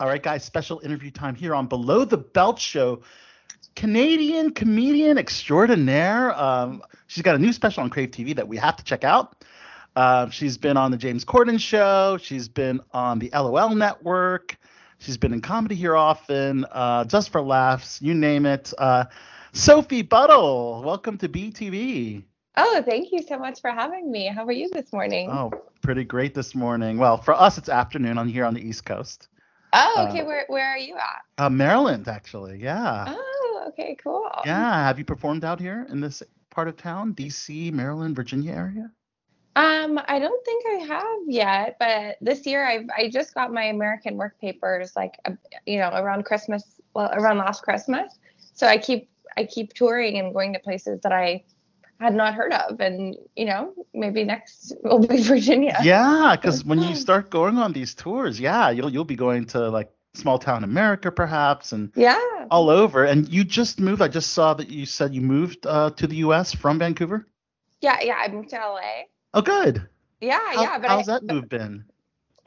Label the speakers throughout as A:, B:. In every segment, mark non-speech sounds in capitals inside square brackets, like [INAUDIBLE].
A: All right, guys, special interview time here on Below the Belt Show. Canadian comedian extraordinaire. Um, she's got a new special on Crave TV that we have to check out. Uh, she's been on the James Corden Show. She's been on the LOL Network. She's been in comedy here often, uh, just for laughs, you name it. Uh, Sophie Buttle, welcome to BTV.
B: Oh, thank you so much for having me. How are you this morning?
A: Oh, pretty great this morning. Well, for us, it's afternoon on here on the East Coast.
B: Oh, okay. Uh, where where are you at?
A: Uh, Maryland, actually. Yeah.
B: Oh, okay, cool.
A: Yeah. Have you performed out here in this part of town, D.C., Maryland, Virginia area?
B: Um, I don't think I have yet, but this year I've I just got my American work papers like uh, you know around Christmas, well around last Christmas. So I keep I keep touring and going to places that I had not heard of. And you know maybe next will be [LAUGHS] virginia.
A: Yeah because when you start going on these tours yeah you'll you'll be going to like small town america perhaps and
B: yeah.
A: all over. And you just moved i just saw that you said you moved uh, to the us from vancouver?
B: Yeah yeah i moved to la
A: oh good.
B: Yeah
A: How,
B: yeah
A: but how's I, that move been?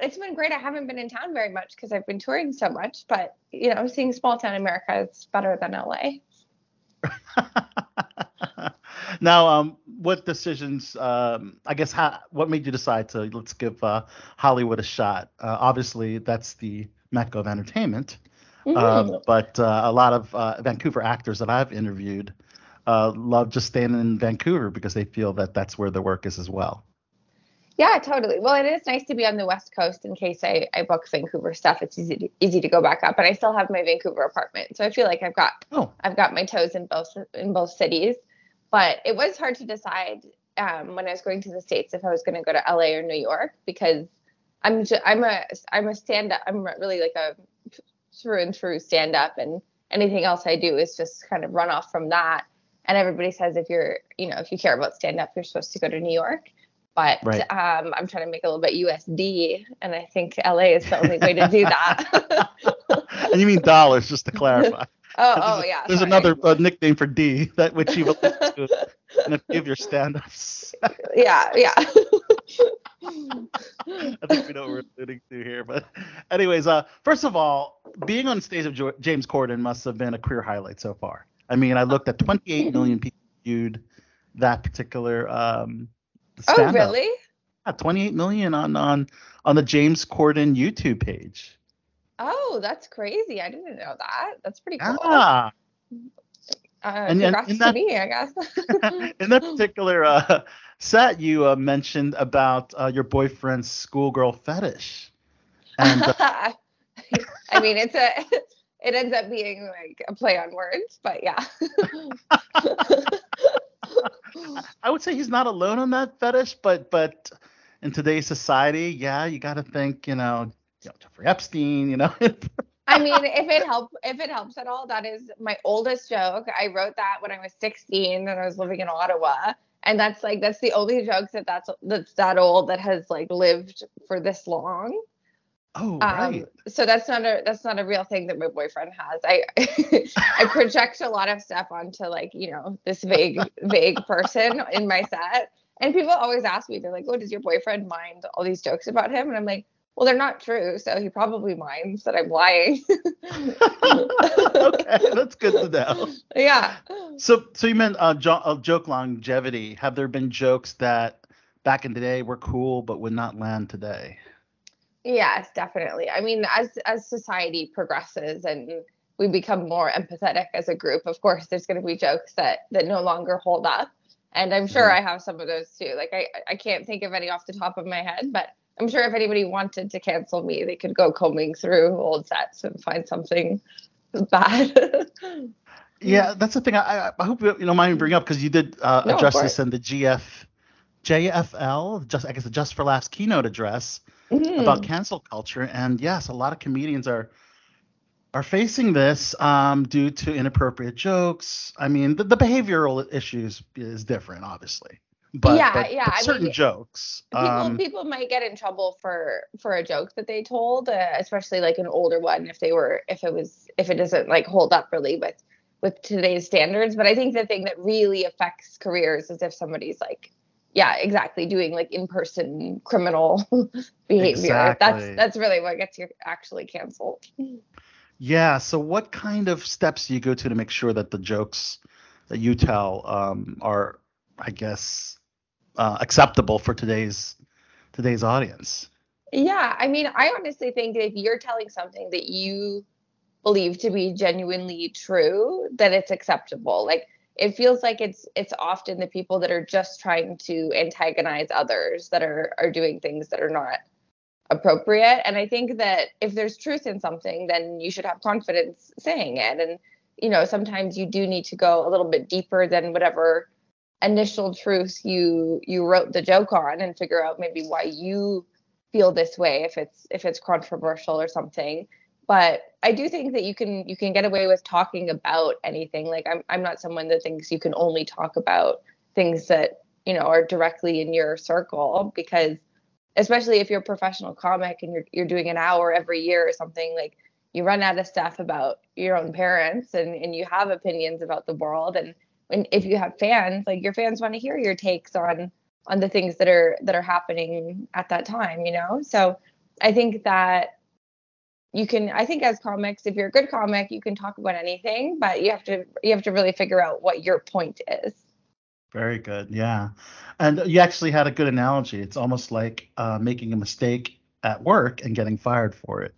B: It's been great. I haven't been in town very much because i've been touring so much but you know seeing small town america is better than la [LAUGHS]
A: now, um, what decisions? Um, I guess how, what made you decide to let's give uh, Hollywood a shot? Uh, obviously, that's the mecca of entertainment. Mm-hmm. Uh, but uh, a lot of uh, Vancouver actors that I've interviewed uh, love just staying in Vancouver because they feel that that's where the work is as well.
B: Yeah, totally. Well, it is nice to be on the West Coast in case I, I book Vancouver stuff. It's easy to, easy to go back up, and I still have my Vancouver apartment, so I feel like I've got oh. I've got my toes in both in both cities. But it was hard to decide um, when I was going to the states if I was going to go to LA or New York because I'm just, I'm a I'm a stand up. I'm really like a through and through stand up, and anything else I do is just kind of run off from that. And everybody says if you're you know if you care about stand up, you're supposed to go to New York. But right. um, I'm trying to make a little bit USD, and I think LA is the only way to do that. [LAUGHS]
A: and you mean dollars, just to clarify. [LAUGHS]
B: Oh, oh yeah.
A: There's sorry. another uh, nickname for D [LAUGHS] that which you alluded to in a few of your stand-ups.
B: yeah, yeah. [LAUGHS]
A: I think we know what we're alluding to here, but anyways, uh, first of all, being on stage of jo- James Corden must have been a career highlight so far. I mean, I looked at 28 million people viewed that particular um.
B: Oh, really?
A: Yeah, 28 million on on on the James Corden YouTube page.
B: Oh, that's crazy. I didn't know that. That's pretty cool. Yeah. Uh, and, and that, to me, I guess. [LAUGHS]
A: in that particular uh, set, you uh, mentioned about uh, your boyfriend's schoolgirl fetish.
B: And, uh, [LAUGHS] I mean, it's a. [LAUGHS] It ends up being like a play on words, but yeah.
A: I would say he's not alone on that fetish, but but in today's society, yeah, you got to think, you know, you know, Jeffrey Epstein, you know. [LAUGHS]
B: I mean, if it helps, if it helps at all, that is my oldest joke. I wrote that when I was 16 and I was living in Ottawa, and that's like that's the only joke that that's that's that old that has like lived for this long.
A: Oh, um, right.
B: So that's not a that's not a real thing that my boyfriend has. I [LAUGHS] I project a lot of stuff onto like you know this vague vague person in my set, and people always ask me, they're like, "Oh, does your boyfriend mind all these jokes about him?" And I'm like, well, they're not true, so he probably minds that I'm lying. [LAUGHS]
A: okay, that's good to know.
B: Yeah.
A: So, so you meant uh, jo- uh, joke longevity. Have there been jokes that back in the day were cool but would not land today?
B: Yes, definitely. I mean, as as society progresses and we become more empathetic as a group, of course, there's going to be jokes that that no longer hold up. And I'm sure mm-hmm. I have some of those too. Like I I can't think of any off the top of my head, but I'm sure if anybody wanted to cancel me, they could go combing through old sets and find something bad. [LAUGHS]
A: yeah, that's the thing. I, I hope you don't mind me bringing up because you did uh, no, address this in the GF, JFL, just I guess the Just for Laughs keynote address mm-hmm. about cancel culture. And yes, a lot of comedians are are facing this um, due to inappropriate jokes. I mean, the, the behavioral issues is different, obviously. But,
B: yeah,
A: but,
B: yeah.
A: But certain I mean, jokes.
B: People um, people might get in trouble for for a joke that they told, uh, especially like an older one if they were if it was if it doesn't like hold up really with with today's standards. But I think the thing that really affects careers is if somebody's like yeah, exactly, doing like in-person criminal [LAUGHS] behavior. Exactly. That's that's really what gets you actually canceled.
A: Yeah. So, what kind of steps do you go to to make sure that the jokes that you tell um, are, I guess, uh, acceptable for today's today's audience?
B: Yeah, I mean, I honestly think if you're telling something that you believe to be genuinely true, that it's acceptable. Like it feels like it's it's often the people that are just trying to antagonize others that are are doing things that are not appropriate and i think that if there's truth in something then you should have confidence saying it and you know sometimes you do need to go a little bit deeper than whatever initial truth you you wrote the joke on and figure out maybe why you feel this way if it's if it's controversial or something but I do think that you can you can get away with talking about anything. Like I'm I'm not someone that thinks you can only talk about things that you know are directly in your circle because especially if you're a professional comic and you're you're doing an hour every year or something like you run out of stuff about your own parents and and you have opinions about the world and when if you have fans like your fans want to hear your takes on on the things that are that are happening at that time you know? So i think that you can i think as comics if you're a good comic you can talk about anything but you have to you have to really figure out what your point is.
A: Very good yeah. And you actually had a good analogy. It's almost like uh, making a mistake at work and getting fired for it.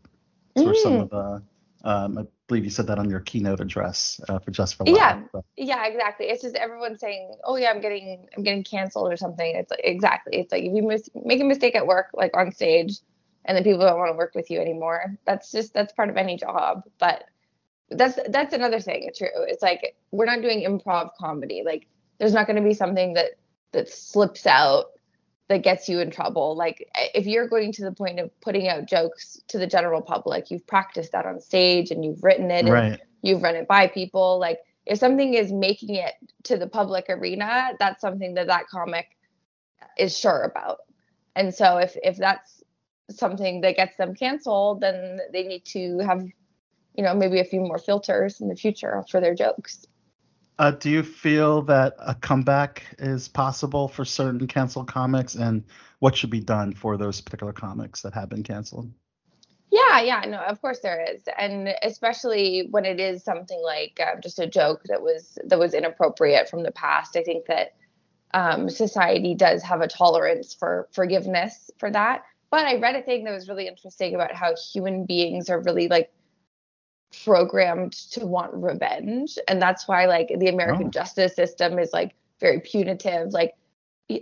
A: For mm. some of the um, believe you said that on your keynote address uh, for just for
B: yeah yeah exactly it's just everyone saying oh yeah i'm getting i'm getting canceled or something it's like exactly it's like if you mis- make a mistake at work like on stage and then people don't want to work with you anymore. That's just that's part of any job. But that's that's another thing. It's true. It's like we're not doing improv comedy. Like there's not going to be something that that slips out that gets you in trouble. Like if you're going to the point of putting out jokes to the general public, you've practiced that on stage and you've written it right. and you've run it by people. Like if something is making it to the public arena, that's something that that comic is sure about. And so if if that's something that gets them canceled, then they need to have, you know, maybe a few more filters in the future for their jokes.
A: Uh, do you feel that a comeback is possible for certain canceled comics, and what should be done for those particular comics that have been canceled?
B: Yeah, yeah, no, of course there is, and especially when it is something like uh, just a joke that was that was inappropriate from the past. I think that um, society does have a tolerance for forgiveness for that. But I read a thing that was really interesting about how human beings are really like programmed to want revenge. And that's why like the American oh. justice system is like very punitive. Like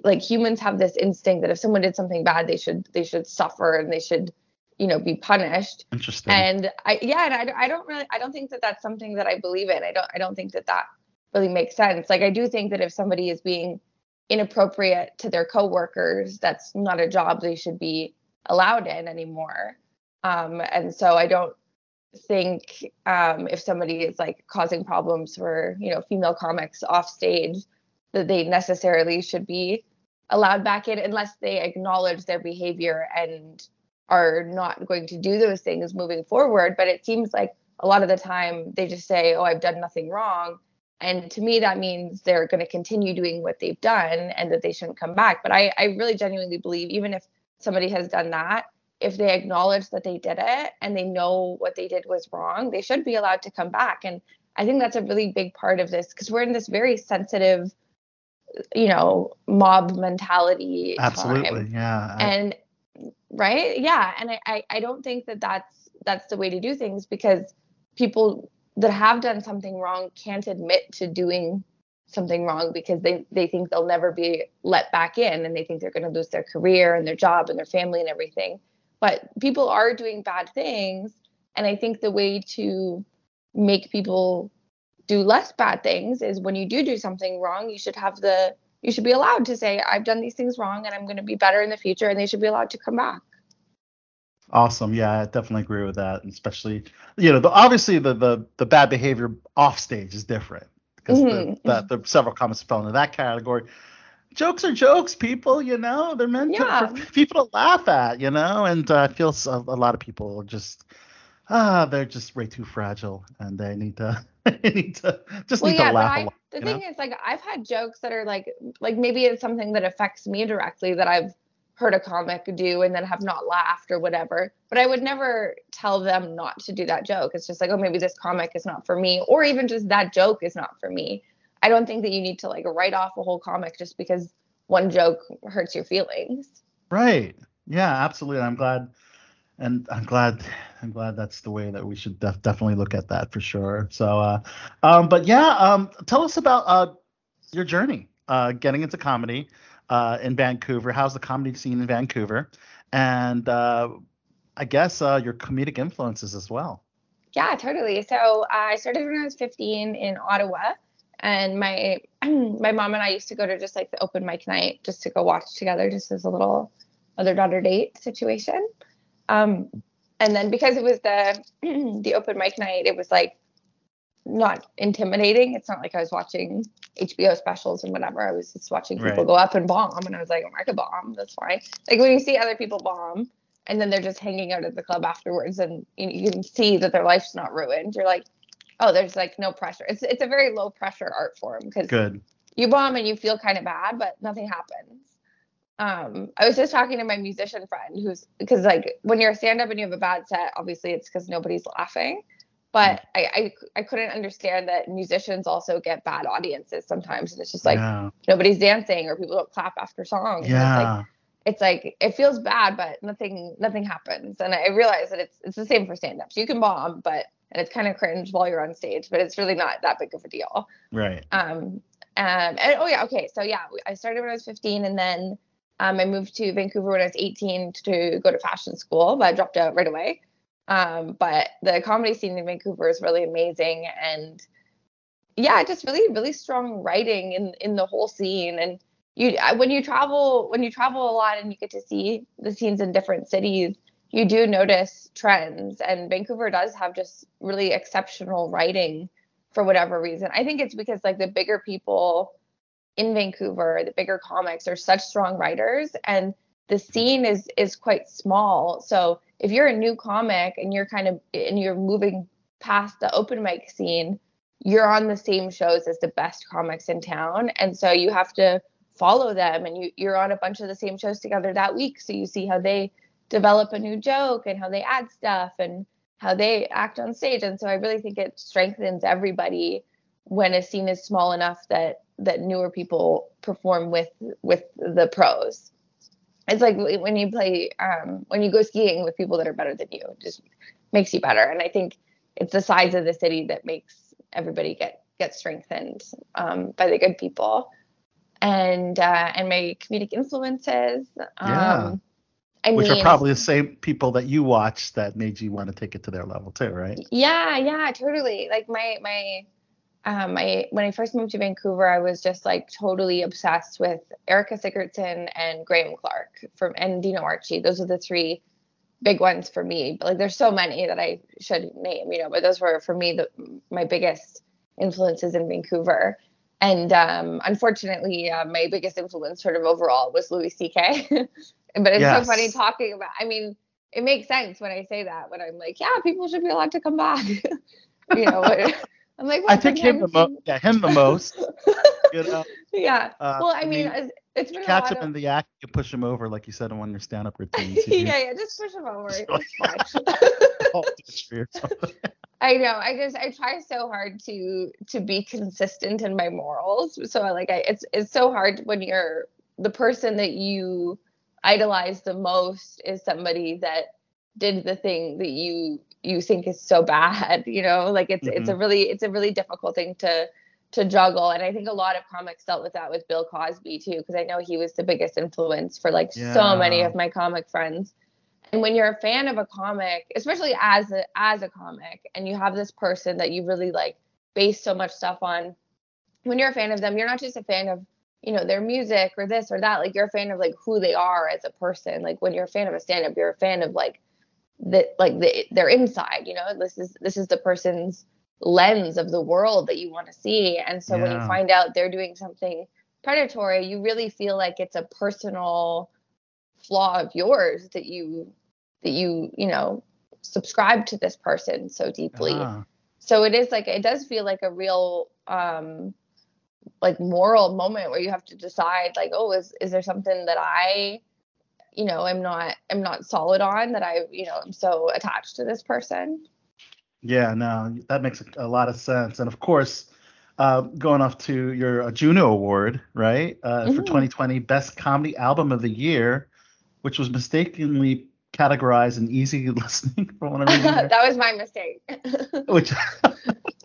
B: like humans have this instinct that if someone did something bad, they should they should suffer and they should you know be punished.
A: Interesting.
B: And I yeah, and I, I don't really I don't think that that's something that I believe in. I don't I don't think that that really makes sense. Like I do think that if somebody is being inappropriate to their coworkers, that's not a job they should be allowed in anymore. Um, and so I don't think um, if somebody is like causing problems for you know female comics off stage that they necessarily should be allowed back in unless they acknowledge their behavior and are not going to do those things moving forward. But it seems like a lot of the time they just say oh i've done nothing wrong. And to me that means they're going to continue doing what they've done and that they shouldn't come back. But i, I really genuinely believe even if somebody has done that, if they acknowledge that they did it and they know what they did was wrong, they should be allowed to come back. And I think that's a really big part of this because we're in this very sensitive, you know, mob mentality.
A: Absolutely,
B: time.
A: yeah.
B: I... And right, yeah, and I, I I don't think that that's that's the way to do things because people that have done something wrong can't admit to doing something wrong because they they think they'll never be let back in and they think they're going to lose their career and their job and their family and everything but people are doing bad things and i think the way to make people do less bad things is when you do do something wrong you should have the you should be allowed to say i've done these things wrong and i'm going to be better in the future and they should be allowed to come back
A: Awesome. Yeah, I definitely agree with that. especially, you know, the, obviously the, the the bad behavior off stage is different because mm-hmm. the, the, the, several comments fell into that category. Jokes are jokes, people. You know, they're meant yeah. to, for people to laugh at. You know, and uh, I feel a, a lot of people just ah, they're just way too fragile, and they need to [LAUGHS] they need to just well, need
B: yeah,
A: to laugh
B: I,
A: a lot.
B: The thing know? is, like, I've had jokes that are like, like maybe it's something that affects me directly that I've heard a comic do and then have not laughed or whatever. But I would never tell them not to do that joke. It's just like, oh, maybe this comic is not for me, or even just that joke is not for me. I don't think that you need to like write off a whole comic just because one joke hurts your feelings.
A: Right. Yeah, absolutely. I'm glad and I'm glad I'm glad that's the way that we should def- definitely look at that for sure. So uh um but yeah, um tell us about uh your journey uh getting into comedy uh, in Vancouver. How's the comedy scene in Vancouver? And uh, I guess uh, your comedic influences as well.
B: Yeah, totally. So I started when I was 15 in Ottawa, and my [CLEARS THROAT] my mom and I used to go to just like the open mic night just to go watch together, just as a little mother daughter date situation. Um, and then because it was the [CLEARS THROAT] the open mic night, it was like not intimidating. It's not like I was watching HBO specials and whatever. I was just watching people right. go up and bomb, and I was like, oh, I could bomb. That's fine. Like when you see other people bomb, and then they're just hanging out at the club afterwards, and you, you can see that their life's not ruined. You're like, oh, there's like no pressure. It's it's a very low pressure art form because
A: good.
B: You bomb and you feel kind of bad, but nothing happens. Um, I was just talking to my musician friend who's because like when you're a stand up and you have a bad set, obviously it's because nobody's laughing but I, I, I couldn't understand that musicians also get bad audiences sometimes and it's just like yeah. nobody's dancing or people don't clap after songs
A: yeah.
B: It's like, it's like it feels bad but nothing nothing happens and i realize that it's it's the same for stand-ups you can bomb but and it's kind of cringe while you're on stage but it's really not that big of a deal
A: right
B: um and, and oh yeah okay so yeah i started when i was 15 and then um, i moved to vancouver when i was 18 to go to fashion school but i dropped out right away um, but the comedy scene in Vancouver is really amazing, and yeah, just really really strong writing in in the whole scene. And you when you travel when you travel a lot and you get to see the scenes in different cities, you do notice trends. And Vancouver does have just really exceptional writing for whatever reason. I think it's because like the bigger people in Vancouver, the bigger comics are such strong writers, and the scene is is quite small. So if you're a new comic and you're kind of and you're moving past the open mic scene, you're on the same shows as the best comics in town. And so you have to follow them and you, you're on a bunch of the same shows together that week. So you see how they develop a new joke and how they add stuff and how they act on stage. And so I really think it strengthens everybody when a scene is small enough that that newer people perform with with the pros it's like when you play um, when you go skiing with people that are better than you it just makes you better and i think it's the size of the city that makes everybody get get strengthened um, by the good people and uh, and my comedic influences
A: yeah. I Which mean, are probably the same people that you watch that made you want to take it to their level too, right?
B: Yeah, yeah, totally. Like my my um, I when I first moved to Vancouver, I was just like totally obsessed with Erica Sigurdsson and Graham Clark from and Dino Archie. Those are the three big ones for me. But like there's so many that I should name, you know, but those were for me the my biggest influences in Vancouver. And um, unfortunately, uh, my biggest influence sort of overall was Louis C.K. [LAUGHS] but it's yes. so funny talking about. I mean, it makes sense when I say that. When I'm like, yeah, people should be allowed to come back. [LAUGHS] you know. [LAUGHS] I'm like,
A: I think him the most. Yeah, him the most. you know?
B: Yeah. Uh, well, I mean, I mean it's been
A: catch him
B: of...
A: in the act. You push him over, like you said in one of your stand-up routines. [LAUGHS]
B: yeah, yeah, just push him over. [LAUGHS] [LAUGHS] I know. I just I try so hard to to be consistent in my morals. So like I it's it's so hard when you're the person that you idolize the most is somebody that did the thing that you you think is so bad you know like it's mm-hmm. it's a mm-hmm. really it's a really difficult thing to to juggle and i think a lot of comics dealt with that with bill cosby too because i know he was the biggest influence for like yeah. so many of my comic friends and when you're a fan of a comic especially as a as a comic and you have this person that you really like base so much stuff on when you're a fan of them you're not just a fan of you know their music or this or that like you're a fan of like who they are as a person like when you're a fan of a stand-up you're a fan of like that like the, they're inside you know this is this is the person's lens of the world that you want to see and so yeah. when you find out they're doing something predatory you really feel like it's a personal flaw of yours that you that you you know subscribe to this person so deeply. Uh-huh. So it is like it does feel like a real um like moral moment where you have to decide like oh is is there something that I you know I'm not I'm not solid on that I you know I'm so attached to this person.
A: Yeah, no, that makes a lot of sense. And of course, uh, going off to your uh, Juno Award, right? Uh, mm-hmm. For 2020 Best Comedy Album of the Year, which was mistakenly categorized in easy [LAUGHS] listening for one reason. [LAUGHS]
B: that was my mistake. [LAUGHS] which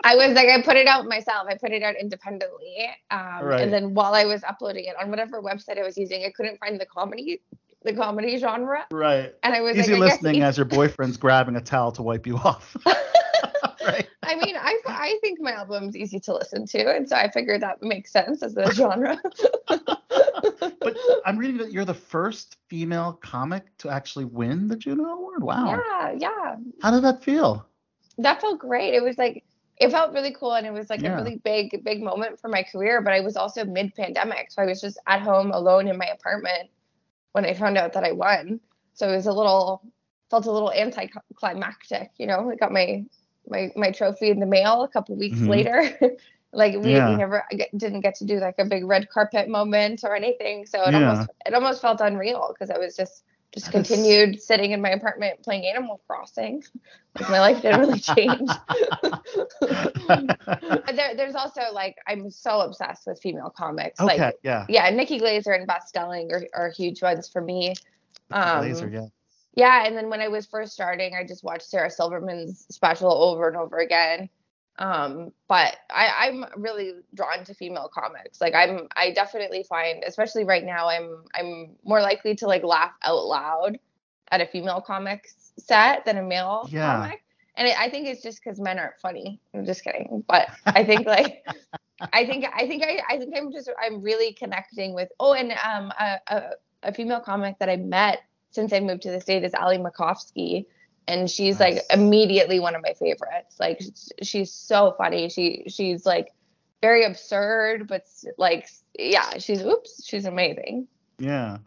B: I was like, I put it out myself. I put it out independently. Um, right. And then while I was uploading it on whatever website I was using, I couldn't find the comedy the comedy genre.
A: Right.
B: And I was
A: easy
B: like,
A: listening as your boyfriend's grabbing a towel to wipe you off.
B: Right. I mean, I I think my album's easy to listen to, and so I figured that makes sense as a [LAUGHS] genre.
A: but [LAUGHS] I'm reading that you're the first female comic to actually win the Juno Award. Wow.
B: Yeah, yeah.
A: How did that feel?
B: That felt great. It was like it felt really cool and it was like yeah. a really big big moment for my career but i was also mid pandemic so i was just at home alone in my apartment when i found out that i won so it was a little felt a little anticlimactic you know i got my my my trophy in the mail a couple weeks mm-hmm. later. [LAUGHS] like we, yeah. we never didn't get to do like a big red carpet moment or anything. So it yeah. almost it almost felt unreal because I was just just continued sitting in my apartment playing Animal Crossing. Like my life didn't really change. [LAUGHS] there, there's also like I'm so obsessed with female comics.
A: Okay,
B: like
A: yeah.
B: Yeah, Nikki Glazer and Beth Stelling are, are huge ones for me.
A: Um, Glazer, yeah
B: yeah, and then when I was first starting, I just watched Sarah Silverman's special over and over again. Um, but I, I'm really drawn to female comics. Like I'm, I definitely find, especially right now, I'm, I'm more likely to like laugh out loud at a female comics set than a male yeah. comic. And it, I think it's just because men aren't funny. I'm just kidding, but I think like, [LAUGHS] I think, I think I, I think I'm just, I'm really connecting with. Oh, and um, a, a, a female comic that I met since I moved to the state is Ali Macofsky. And she's nice. like immediately one of my favorites. Like she's so funny. She she's like very absurd, but like yeah, she's oops, she's amazing.
A: Yeah.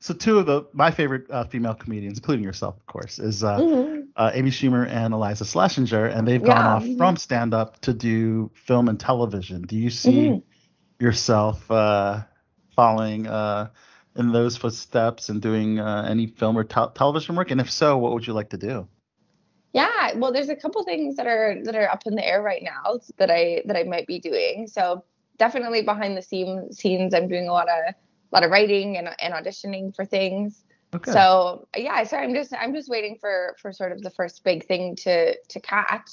A: So two of the my favorite uh, female comedians, including yourself, of course, is uh, mm-hmm. uh, Amy Schumer and Eliza Schlesinger, and they've gone yeah. off mm-hmm. from stand up to do film and television. Do you see mm-hmm. yourself uh, following uh, in those footsteps and doing uh, any film or te- television work? And if so, what would you like to do?
B: Yeah, well, there's a couple things that are that are up in the air right now that I that I might be doing. So definitely behind the scene scenes, I'm doing a lot of a lot of writing and, and auditioning for things. Okay. So yeah, so I'm just I'm just waiting for for sort of the first big thing to to catch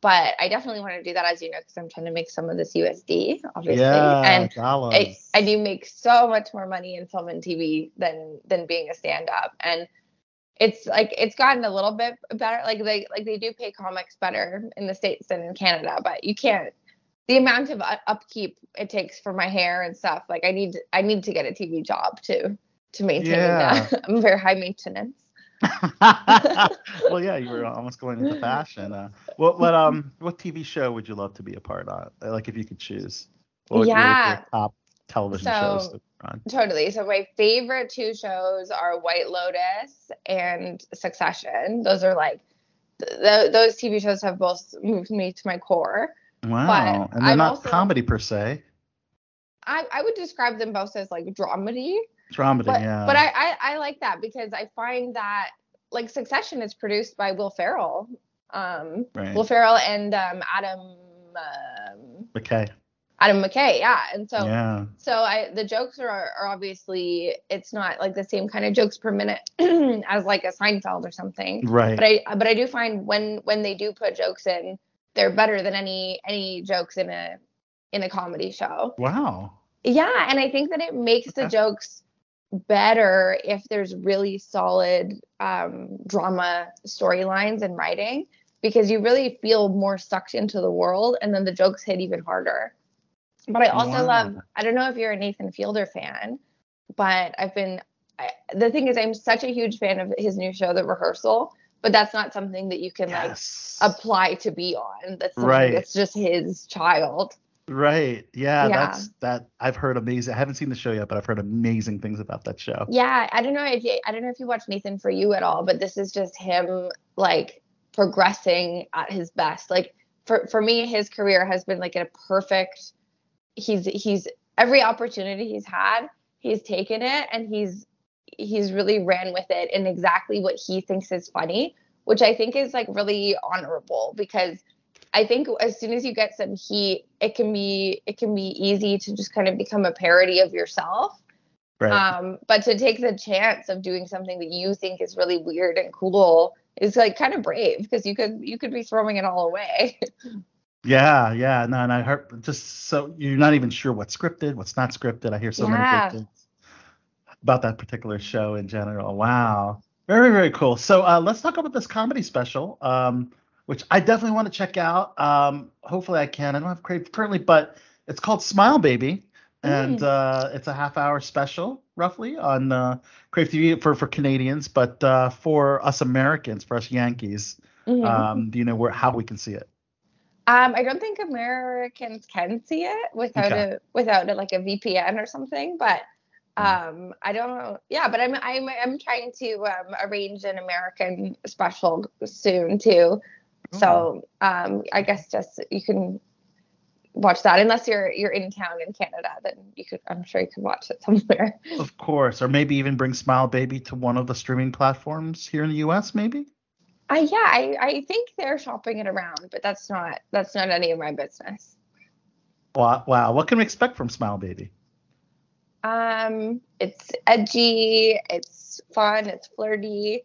B: but I definitely want to do that as you know because I'm trying to make some of this USD, obviously.
A: Yeah,
B: and
A: I,
B: I do make so much more money in film and TV than than being a stand-up, and it's like it's gotten a little bit better. Like they like they do pay comics better in the states than in Canada, but you can't. The amount of upkeep it takes for my hair and stuff, like I need I need to get a TV job to to maintain yeah. that. [LAUGHS] I'm very high maintenance. [LAUGHS]
A: well, yeah, you were almost going into fashion. Uh, what, what, um, what TV show would you love to be a part of? Like, if you could choose.
B: What yeah.
A: top television so, shows to
B: run? Totally. So my favorite two shows are White Lotus and Succession. Those are like, th- those TV shows have both moved me to my core.
A: Wow. and they're I'm not also, comedy per se.
B: I, I would describe them both as like dramedy.
A: Dramedy,
B: but,
A: yeah.
B: But I, I, I like that because I find that like Succession is produced by Will Ferrell, um, right. Will Ferrell and um, Adam um,
A: McKay.
B: Adam McKay, yeah, and so yeah. so I the jokes are are obviously it's not like the same kind of jokes per minute [CLEARS THROAT] as like a Seinfeld or something,
A: right?
B: But I but I do find when when they do put jokes in, they're better than any any jokes in a in a comedy show.
A: Wow.
B: Yeah, and I think that it makes the jokes better if there's really solid um, drama storylines and writing because you really feel more sucked into the world and then the jokes hit even harder. But I also wow. love, I don't know if you're a Nathan Fielder fan, but I've been, I, the thing is, I'm such a huge fan of his new show, The Rehearsal, but that's not something that you can yes. like apply to be on. That's right. that's just his child.
A: Right. Yeah, yeah, that's that I've heard amazing I haven't seen the show yet, but I've heard amazing things about that show.
B: Yeah, I don't know if you I don't know if you watch Nathan for You at all, but this is just him like progressing at his best. Like for for me, his career has been like a perfect. He's he's every opportunity he's had, he's taken it and he's he's really ran with it in exactly what he thinks is funny, which I think is like really honorable because I think as soon as you get some heat, it can be it can be easy to just kind of become a parody of yourself. Right. Um, but to take the chance of doing something that you think is really weird and cool is like kind of brave because you could you could be throwing it all away. [LAUGHS]
A: yeah, yeah. No, and I heard just so you're not even sure what's scripted, what's not scripted. I hear so yeah. many good things about that particular show in general. Wow. Very, very cool. So uh, let's talk about this comedy special. Um, which I definitely want to check out. Um, hopefully I can. I don't have Crave currently, but it's called Smile Baby, and mm. uh, it's a half hour special roughly on uh, Crave TV for for Canadians, but uh, for us Americans, for us Yankees, mm-hmm. um, do you know where how we can see it?
B: Um, I don't think Americans can see it without okay. a without a, like a VPN or something, but hmm. um, I don't know. Yeah, but I'm I'm I'm trying to um, arrange an American special soon too. So um, I guess just you can watch that unless you're you're in town in Canada, then you could I'm sure you can watch it [LAUGHS] somewhere.
A: Of course, or maybe even bring Smile Baby to one of the streaming platforms here in the U.S. Maybe.
B: Uh, yeah, I, I think they're shopping it around, but that's not that's not any of my business.
A: Wow, wow. What can we expect from Smile Baby?
B: Um, it's edgy, it's fun, it's flirty.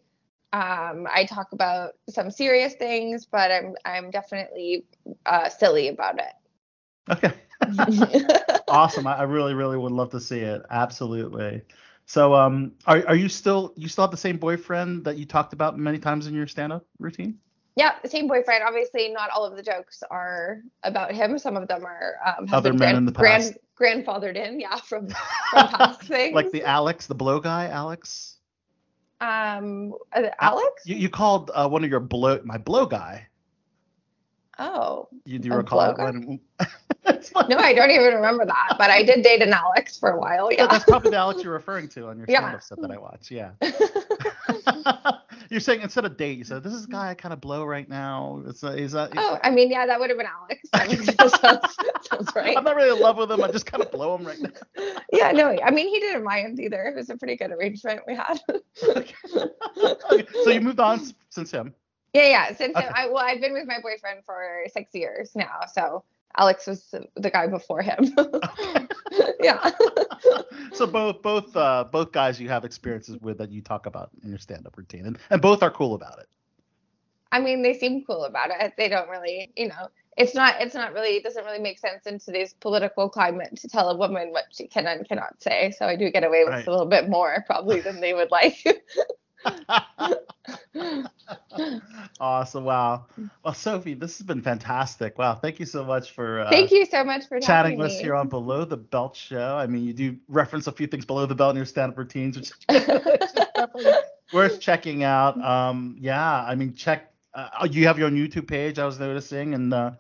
B: Um, I talk about some serious things, but I'm I'm definitely uh, silly about it.
A: Okay. [LAUGHS] awesome. I, I really, really would love to see it. Absolutely. So, um, are are you still you still have the same boyfriend that you talked about many times in your stand-up routine?
B: Yeah, the same boyfriend. Obviously, not all of the jokes are about him. Some of them are um,
A: have other been men grand, in the past.
B: Grand, grandfathered in, yeah, from from past things. [LAUGHS]
A: Like the Alex, the blow guy, Alex.
B: Um, uh, Alex.
A: You, you called uh, one of your blow my blow guy.
B: Oh.
A: You do recall when?
B: no, I don't even remember that. But I did date an Alex for a while. Yeah.
A: that's probably the Alex you're referring to on your stand-up yeah. set that I watch. Yeah. [LAUGHS] [LAUGHS] you're saying instead of date, you said this is a mm-hmm. guy I kind of blow right now. Is that, is that?
B: Oh, I mean, yeah, that would have been Alex. I mean, sounds,
A: sounds right. I'm not really in love with him. I just kind of blow him right now. [LAUGHS]
B: yeah, no, I mean, he didn't mind either. It was a pretty good arrangement we had.
A: okay. [LAUGHS] okay. So you moved on since him.
B: Yeah, yeah. Since okay. I well, I've been with my boyfriend for six years now, so Alex was the guy before him. Yeah. [LAUGHS]
A: so both both uh, both guys you have experiences with that you talk about in your stand-up routine, and, and both are cool about it.
B: I mean, they seem cool about it. They don't really, you know, it's not it's not really it doesn't really make sense in today's political climate to tell a woman what she can and cannot say. So I do get away with right. a little bit more probably than they would like. [LAUGHS] [LAUGHS]
A: awesome. Wow. Well, Sophie, this has been fantastic. Wow. Thank you so much for
B: uh, Thank you so much for
A: chatting
B: with
A: us here on Below the Belt show. I mean, you do reference a few things below the belt in your stand-up routines, which, is [LAUGHS] definitely worth checking out. Um, yeah, I mean, check uh, you have your own YouTube page, I was noticing, and uh,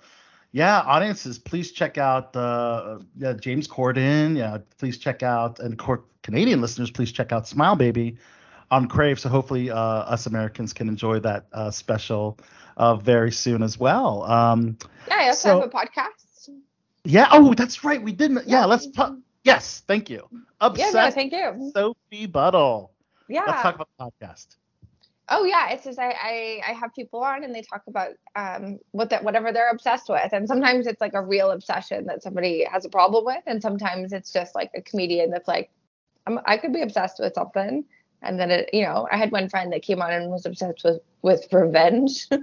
A: yeah, audiences, please check out uh, yeah, James Corden. Yeah, please check out, and Canadian listeners, please check out Smile Baby on Crave. So hopefully, uh, us Americans can enjoy that uh, special uh, very soon as well. Um,
B: yeah, I also so, have a podcast.
A: Yeah. Oh, that's right. We didn't. Yeah. Let's. Po- yes. Thank you.
B: Obsessed. Yeah. No, thank you.
A: Sophie Buttle.
B: Yeah.
A: Let's talk about the podcast.
B: Oh yeah, it's just I, I, I have people on and they talk about um what that whatever they're obsessed with, and sometimes it's like a real obsession that somebody has a problem with, and sometimes it's just like a comedian that's like, I'm, I could be obsessed with something, and then it you know i had one friend that came on and was obsessed with with revenge. [LAUGHS]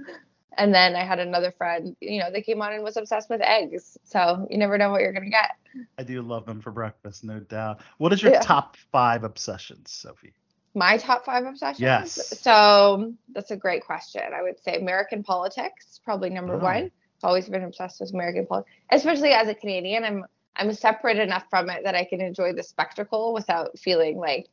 B: And then i had another friend you know that came on and was obsessed with eggs. So you never know what you're gonna get.
A: I do love them for breakfast no doubt. What is your yeah. top five obsessions sophie?
B: My top five obsessions?
A: Yes.
B: So that's a great question. I would say american politics probably number oh. one. I've always been obsessed with american politics especially as a canadian i'm i'm separate enough from it that i can enjoy the spectacle without feeling like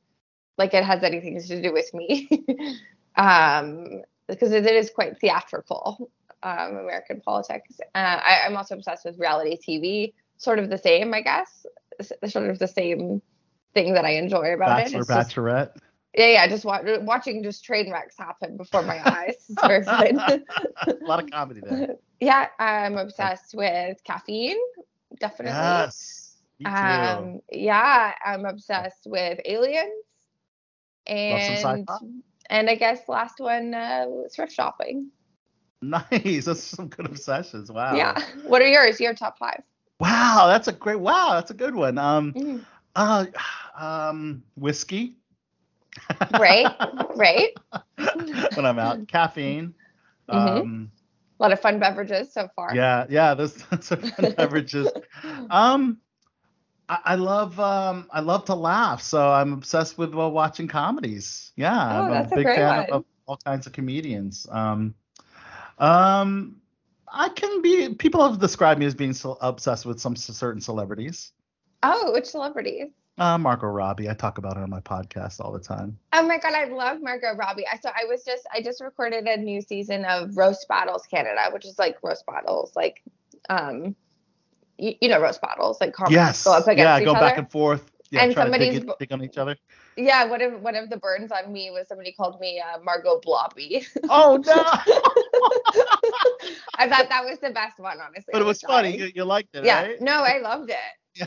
B: like it has anything to do with me [LAUGHS] um, because it is quite theatrical um, american politics uh, I, i'm also obsessed with reality tv sort of the same i guess sort of the same thing that i enjoy about
A: Bachelor,
B: it
A: bachelorette
B: Yeah, yeah, just wa- watching just train wrecks happen before my eyes. It's very fun.
A: a lot of comedy there.
B: Yeah, I'm obsessed with caffeine. Definitely.
A: Yes.
B: Um, yeah, I'm obsessed with aliens. And and I guess last one uh, thrift shopping. [LAUGHS]
A: Nice. That's some good obsessions. Wow.
B: Yeah. What are yours? Your top five?
A: Wow, that's a great. Wow, that's a good one. Um,
B: Mm.
A: uh, um, whiskey. [LAUGHS]
B: Right. right.
A: when I'm out, caffeine.
B: Mhm.
A: Um,
B: A lot of fun beverages so far.
A: yeah, yeah. Those [LAUGHS] those are fun beverages. Um, I, I love um, I love to laugh, so I'm obsessed with uh, watching comedies. Yeah,
B: Oh,
A: I'm
B: that's a
A: a big
B: great
A: fan
B: one.
A: of all kinds of comedians. Um, um, I can be. People have described me as being so obsessed with some certain celebrities.
B: Oh, which celebrities?
A: Uh, Margot Robbie. I talk about her on my podcast all the time.
B: Oh my god, I love Margot Robbie. I so I was just I just recorded a new season of Roast Battles Canada, which is like roast battles, like um you, you know roast battles, like comedies
A: Yes.
B: go up against
A: yeah,
B: each
A: go
B: other.
A: back and forth. Yeah,
B: And
A: try to
B: somebody's
A: it- on each other.
B: Yeah, one of one of the burns on me was somebody called me uh, Margot Blobby.
A: Oh [LAUGHS] no!
B: I thought that was the best one, honestly.
A: but it was funny.
B: dying.
A: You, you liked it,
B: yeah,
A: right?
B: no, I loved it. [LAUGHS]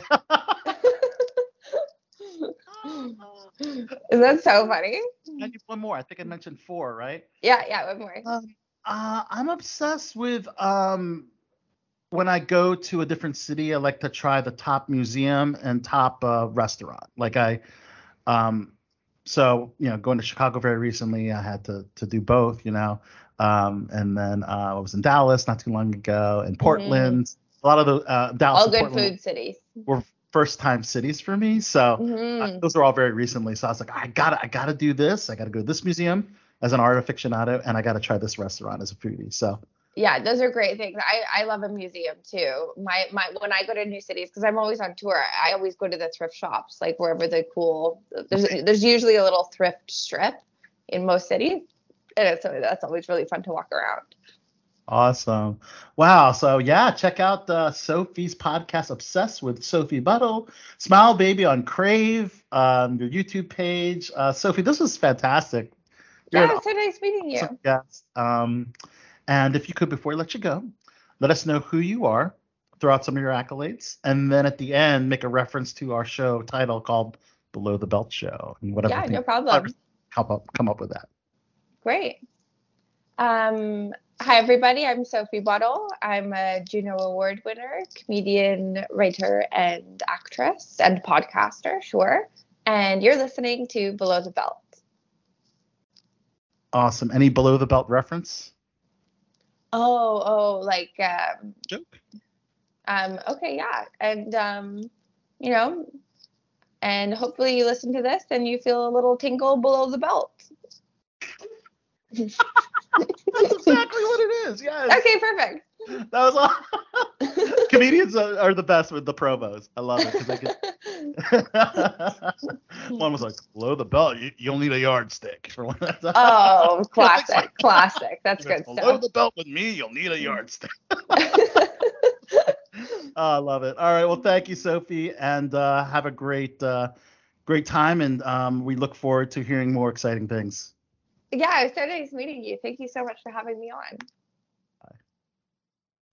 B: Is that so funny?
A: I need one more. I think I mentioned four, right?
B: Yeah, yeah, one more.
A: Um, uh, I'm obsessed with um, when I go to a different city, I like to try the top museum and top uh, restaurant. Like I, um, so you know, going to Chicago very recently, I had to to do both. You know, um, and then uh, I was in Dallas not too long ago, and Portland. A lot of the uh, Dallas
B: All good
A: Portland
B: food cities.
A: were first time cities for me. So.
B: Mhm.
A: those are all very recently. So I was like, I gotta, I gotta do this. I gotta go to this museum as an art aficionado, and I gotta try this restaurant as a foodie. So
B: Yeah, those are great things. I, I love a museum too. My my when I go to new cities because I'm always on tour, I always go to the thrift shops, like wherever the cool. There's there's usually a little thrift strip in most cities, and it's that's always really fun to walk around.
A: awesome, wow. So yeah, check out uh, Sophie's podcast, Obsessed with Sophie Buttle, Smile Baby on Crave, um, your YouTube page. Uh, Sophie, this was fantastic. You're
B: Yeah, so nice meeting you.
A: Yes. Um, and if you could, before I let you go, let us know who you are, throw out some of your accolades, and then at the end, make a reference to our show title called Below the Belt Show and whatever.
B: Yeah, no problem.
A: Come up, come up with that.
B: Great. Um, hi, everybody. I'm Sophie Buttle. I'm a Juno Award winner, comedian, writer, and actress, and podcaster, sure. And you're listening to Below the Belt.
A: Awesome. Any below the belt reference?
B: Oh, oh, like, um,
A: Joke.
B: um, okay, yeah. And, um, you know, and hopefully you listen to this and you feel a little tingle below the belt. [LAUGHS]
A: That's exactly what it is. Yes.
B: Okay, perfect.
A: That was all. [LAUGHS] Comedians are, are the best with the promos. I love it because I get. [LAUGHS] one was like below the bell. You, you'll need a yardstick for one.
B: oh, [LAUGHS] classic, classic. That's good
A: below
B: stuff.
A: the belt with me, you'll need a yardstick. Oh, I love it. All right. Well, thank you, Sophie, and uh, have a great, uh, great time. And um, we look forward to hearing more exciting things.
B: yeah, it was so nice meeting you. Thank you so much for having me on.